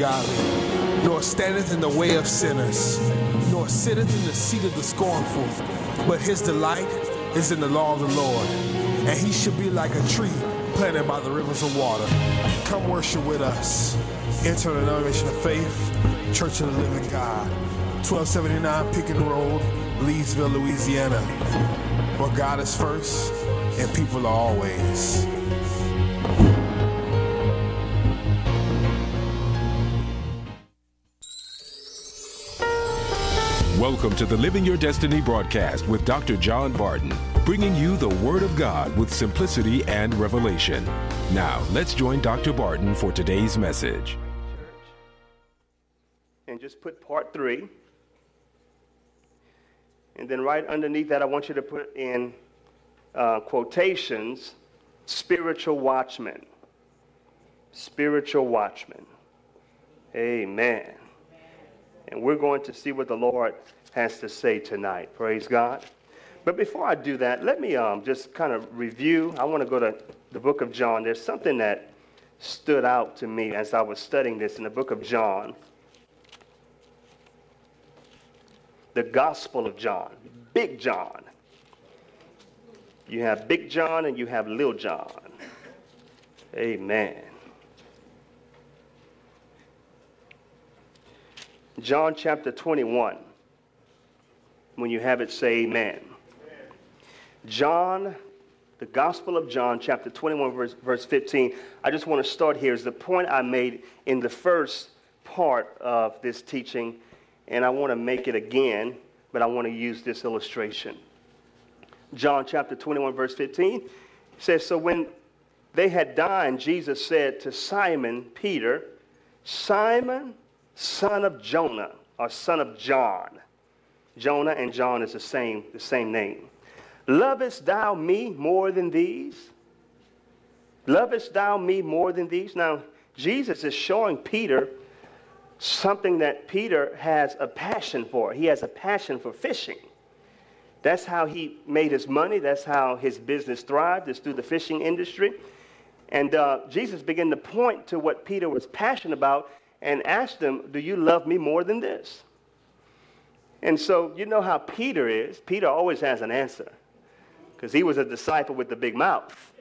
godly, nor standeth in the way of sinners, nor sitteth in the seat of the scornful. But his delight is in the law of the Lord, and he shall be like a tree planted by the rivers of water. Come worship with us. Enter the denomination of faith, Church of the Living God, 1279 Pickens Road, Leesville, Louisiana, where God is first and people are always. Welcome to the Living Your Destiny broadcast with Dr. John Barton, bringing you the Word of God with simplicity and revelation. Now, let's join Dr. Barton for today's message. And just put part three. And then right underneath that, I want you to put in uh, quotations spiritual watchman. Spiritual watchman. Amen. And we're going to see what the Lord has to say tonight. Praise God. But before I do that, let me um, just kind of review. I want to go to the book of John. There's something that stood out to me as I was studying this in the book of John. The Gospel of John, Big John. You have Big John and you have Little John. Amen. John chapter 21. When you have it, say amen. John, the Gospel of John, chapter 21, verse, verse 15. I just want to start here. Is the point I made in the first part of this teaching, and I want to make it again, but I want to use this illustration. John chapter 21, verse 15 says, So when they had dined, Jesus said to Simon Peter, Simon, son of Jonah, or son of John. Jonah and John is the same, the same name. Lovest thou me more than these? Lovest thou me more than these? Now, Jesus is showing Peter something that Peter has a passion for. He has a passion for fishing. That's how he made his money. That's how his business thrived, is through the fishing industry. And uh, Jesus began to point to what Peter was passionate about and asked him, Do you love me more than this? And so, you know how Peter is. Peter always has an answer because he was a disciple with the big mouth.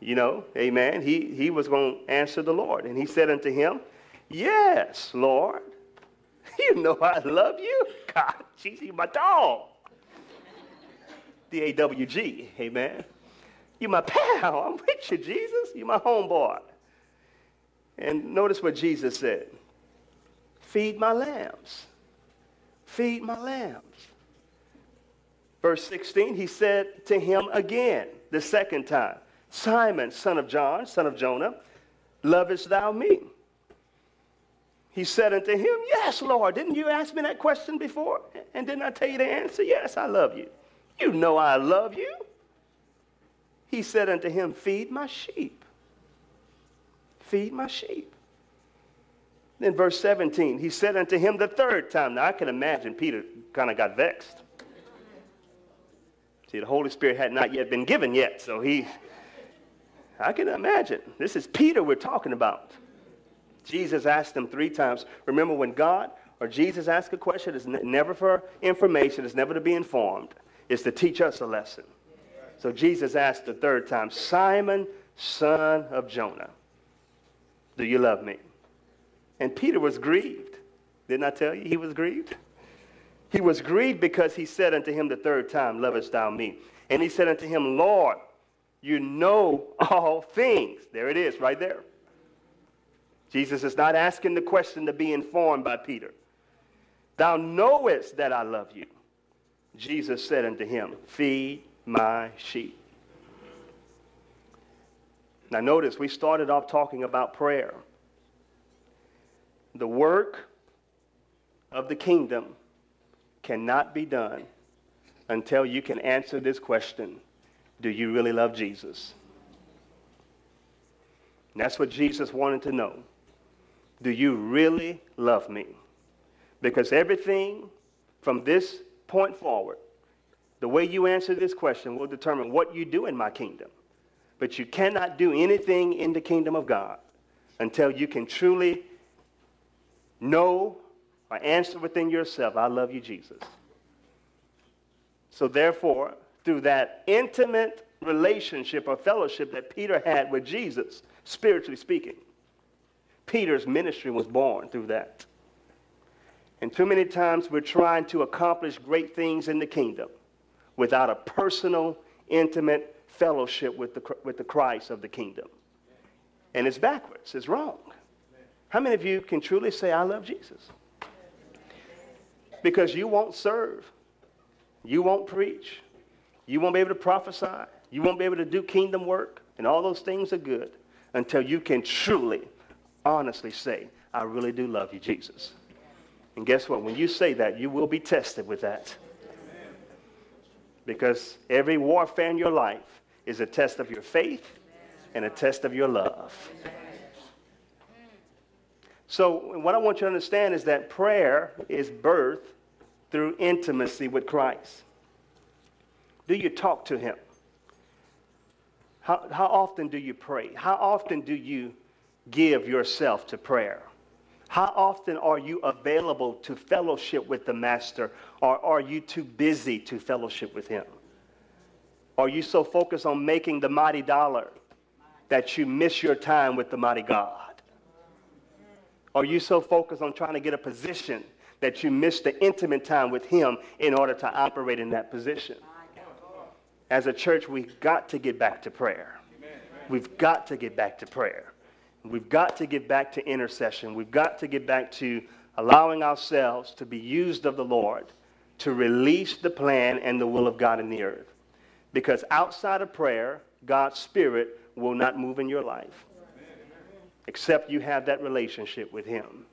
You know, amen. He, he was going to answer the Lord. And he said unto him, Yes, Lord. You know I love you. God, Jesus, my dog. D A W G, amen. You my pal. I'm with you, Jesus. You my homeboy. And notice what Jesus said Feed my lambs. Feed my lambs. Verse 16, he said to him again, the second time, Simon, son of John, son of Jonah, lovest thou me? He said unto him, Yes, Lord. Didn't you ask me that question before? And didn't I tell you the answer? Yes, I love you. You know I love you. He said unto him, Feed my sheep feed my sheep. Then verse 17, he said unto him the third time. Now I can imagine Peter kind of got vexed. See, the Holy Spirit had not yet been given yet, so he, I can imagine. This is Peter we're talking about. Jesus asked him three times. Remember, when God or Jesus asks a question, it's never for information, it's never to be informed, it's to teach us a lesson. So Jesus asked the third time, Simon, son of Jonah. Do you love me? And Peter was grieved. Didn't I tell you he was grieved? He was grieved because he said unto him the third time, Lovest thou me? And he said unto him, Lord, you know all things. There it is, right there. Jesus is not asking the question to be informed by Peter. Thou knowest that I love you. Jesus said unto him, Feed my sheep. Now, notice we started off talking about prayer. The work of the kingdom cannot be done until you can answer this question Do you really love Jesus? And that's what Jesus wanted to know. Do you really love me? Because everything from this point forward, the way you answer this question will determine what you do in my kingdom. But you cannot do anything in the kingdom of God until you can truly Know or answer within yourself, I love you, Jesus. So, therefore, through that intimate relationship or fellowship that Peter had with Jesus, spiritually speaking, Peter's ministry was born through that. And too many times we're trying to accomplish great things in the kingdom without a personal, intimate fellowship with the, with the Christ of the kingdom. And it's backwards, it's wrong. How many of you can truly say, I love Jesus? Because you won't serve, you won't preach, you won't be able to prophesy, you won't be able to do kingdom work, and all those things are good until you can truly, honestly say, I really do love you, Jesus. And guess what? When you say that, you will be tested with that. Because every warfare in your life is a test of your faith and a test of your love. So, what I want you to understand is that prayer is birth through intimacy with Christ. Do you talk to Him? How, how often do you pray? How often do you give yourself to prayer? How often are you available to fellowship with the Master, or are you too busy to fellowship with Him? Are you so focused on making the mighty dollar that you miss your time with the mighty God? Are you so focused on trying to get a position that you miss the intimate time with Him in order to operate in that position? As a church, we've got to get back to prayer. We've got to get back to prayer. We've got to get back to intercession. We've got to get back to allowing ourselves to be used of the Lord to release the plan and the will of God in the earth. Because outside of prayer, God's Spirit will not move in your life except you have that relationship with Him.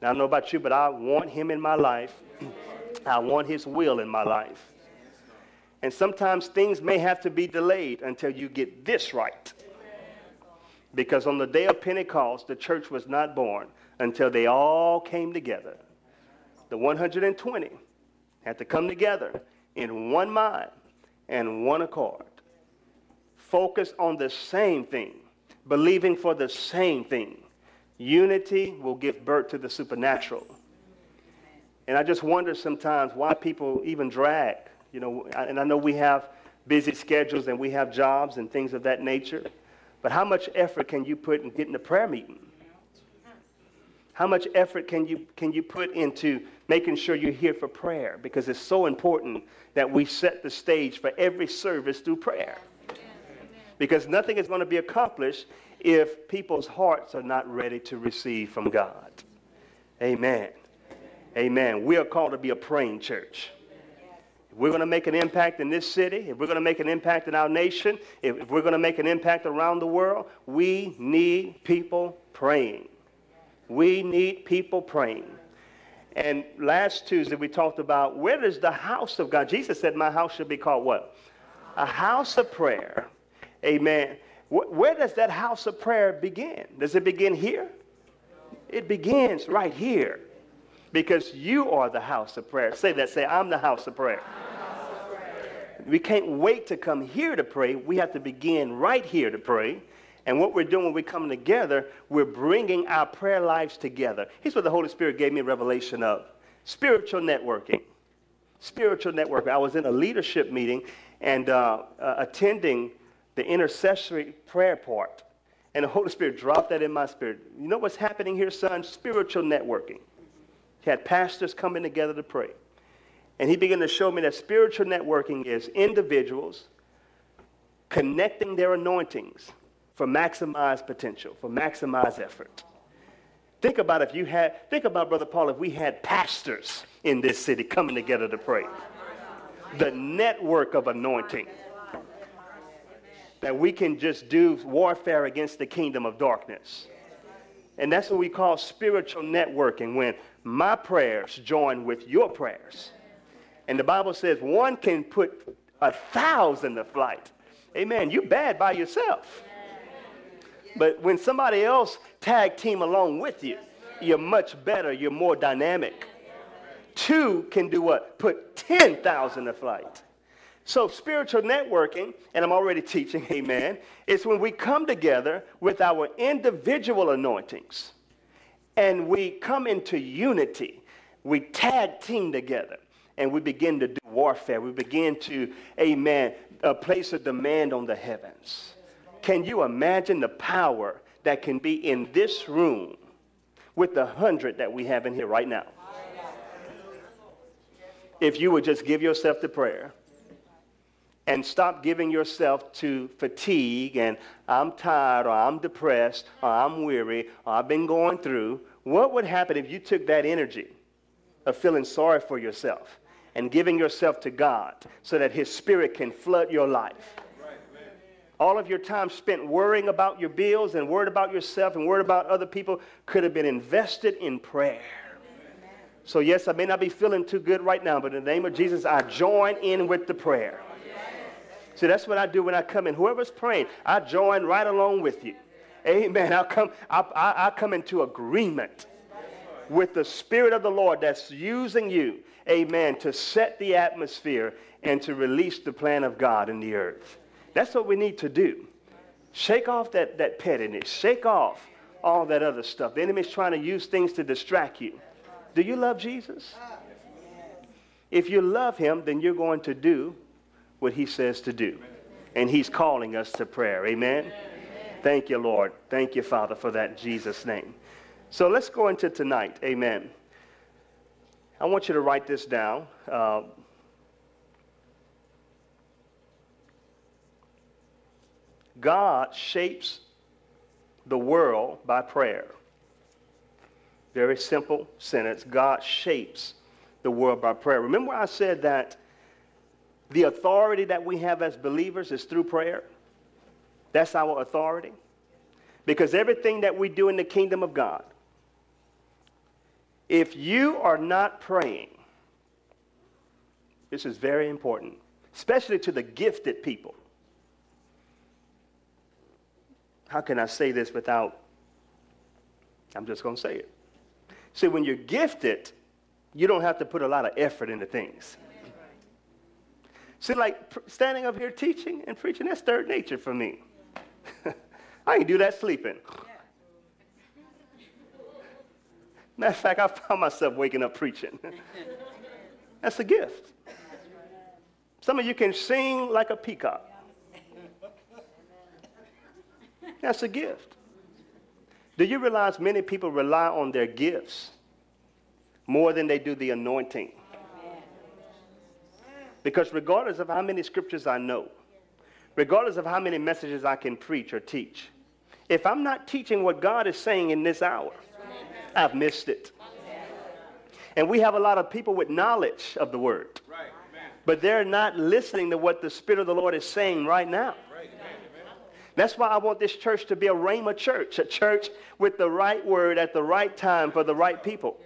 Now, I don't know about you, but I want Him in my life. I want His will in my life. And sometimes things may have to be delayed until you get this right. Because on the day of Pentecost, the church was not born until they all came together. The 120 had to come together in one mind and one accord. Focus on the same thing, believing for the same thing. Unity will give birth to the supernatural. And I just wonder sometimes why people even drag, you know, and I know we have busy schedules and we have jobs and things of that nature, but how much effort can you put in getting a prayer meeting? How much effort can you, can you put into making sure you're here for prayer? Because it's so important that we set the stage for every service through prayer. Because nothing is going to be accomplished if people's hearts are not ready to receive from God. Amen. Amen. We are called to be a praying church. If we're going to make an impact in this city, if we're going to make an impact in our nation, if, if we're going to make an impact around the world, we need people praying. We need people praying. And last Tuesday we talked about where is the house of God? Jesus said, My house should be called what? A house of prayer. Amen. Where does that house of prayer begin? Does it begin here? It begins right here because you are the house of prayer. Say that. Say, I'm the house of prayer. House of prayer. We can't wait to come here to pray. We have to begin right here to pray. And what we're doing when we come together, we're bringing our prayer lives together. Here's what the Holy Spirit gave me a revelation of spiritual networking. Spiritual networking. I was in a leadership meeting and uh, uh, attending the intercessory prayer part. And the Holy Spirit dropped that in my spirit. You know what's happening here, son? Spiritual networking. He had pastors coming together to pray. And he began to show me that spiritual networking is individuals connecting their anointings for maximized potential, for maximized effort. Think about if you had, think about, Brother Paul, if we had pastors in this city coming together to pray. The network of anointing. That we can just do warfare against the kingdom of darkness. And that's what we call spiritual networking when my prayers join with your prayers. And the Bible says one can put a thousand to flight. Amen. You bad by yourself. But when somebody else tag team along with you, you're much better, you're more dynamic. Two can do what? Put 10,000 to flight. So spiritual networking, and I'm already teaching, amen, is when we come together with our individual anointings and we come into unity. We tag team together and we begin to do warfare. We begin to, amen, uh, place a demand on the heavens. Can you imagine the power that can be in this room with the hundred that we have in here right now? If you would just give yourself to prayer and stop giving yourself to fatigue and I'm tired or I'm depressed or I'm weary or I've been going through, what would happen if you took that energy of feeling sorry for yourself and giving yourself to God so that His Spirit can flood your life? All of your time spent worrying about your bills and worried about yourself and worried about other people could have been invested in prayer. So, yes, I may not be feeling too good right now, but in the name of Jesus, I join in with the prayer. See, that's what I do when I come in. Whoever's praying, I join right along with you. Amen. I come, I, I, come into agreement with the Spirit of the Lord that's using you, amen, to set the atmosphere and to release the plan of God in the earth. That's what we need to do. Shake off that, that pettiness. Shake off all that other stuff. The enemy's trying to use things to distract you. Do you love Jesus? If you love him, then you're going to do what he says to do. And he's calling us to prayer. Amen? Amen. Thank you, Lord. Thank you, Father, for that Jesus' name. So let's go into tonight. Amen. I want you to write this down. Uh, God shapes the world by prayer. Very simple sentence. God shapes the world by prayer. Remember, I said that the authority that we have as believers is through prayer. That's our authority. Because everything that we do in the kingdom of God, if you are not praying, this is very important, especially to the gifted people. How can I say this without, I'm just going to say it. See, when you're gifted, you don't have to put a lot of effort into things. See, like standing up here teaching and preaching, that's third nature for me. I can do that sleeping. Matter of fact, I found myself waking up preaching. That's a gift. Some of you can sing like a peacock. That's a gift. Do you realize many people rely on their gifts more than they do the anointing? Because regardless of how many scriptures I know, regardless of how many messages I can preach or teach, if I'm not teaching what God is saying in this hour, I've missed it. And we have a lot of people with knowledge of the word, but they're not listening to what the Spirit of the Lord is saying right now. That's why I want this church to be a Rhema church, a church with the right word at the right time for the right people.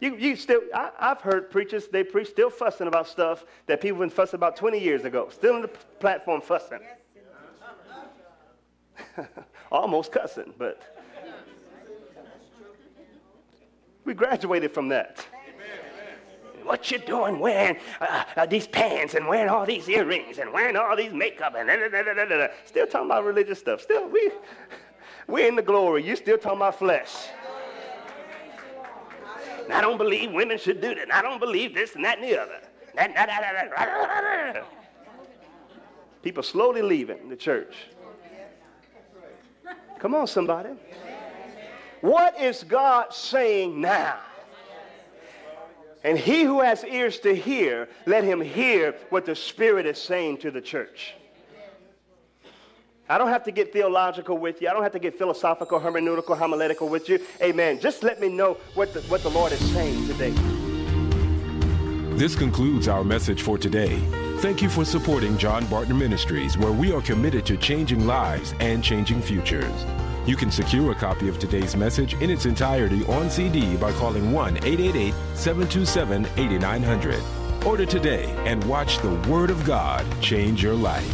You, you still, I, have heard preachers, they preach still fussing about stuff that people been fussing about 20 years ago. Still on the platform fussing. Almost cussing, but we graduated from that. What you doing wearing uh, uh, these pants and wearing all these earrings and wearing all these makeup and da, da, da, still talking about religious stuff. Still, we, we're in the glory. You still talking about flesh. And I don't believe women should do that. And I don't believe this and that and the other. People slowly leaving the church. Come on, somebody. What is God saying now? And he who has ears to hear, let him hear what the Spirit is saying to the church. I don't have to get theological with you. I don't have to get philosophical, hermeneutical, homiletical with you. Amen. Just let me know what the, what the Lord is saying today. This concludes our message for today. Thank you for supporting John Barton Ministries, where we are committed to changing lives and changing futures. You can secure a copy of today's message in its entirety on CD by calling 1 888 727 8900. Order today and watch the Word of God change your life.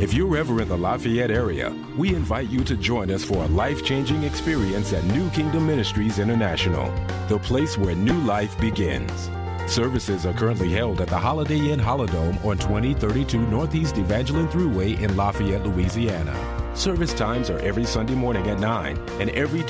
If you're ever in the Lafayette area, we invite you to join us for a life changing experience at New Kingdom Ministries International, the place where new life begins. Services are currently held at the Holiday Inn Holidome on 2032 Northeast Evangeline Thruway in Lafayette, Louisiana. Service times are every Sunday morning at 9 and every Tuesday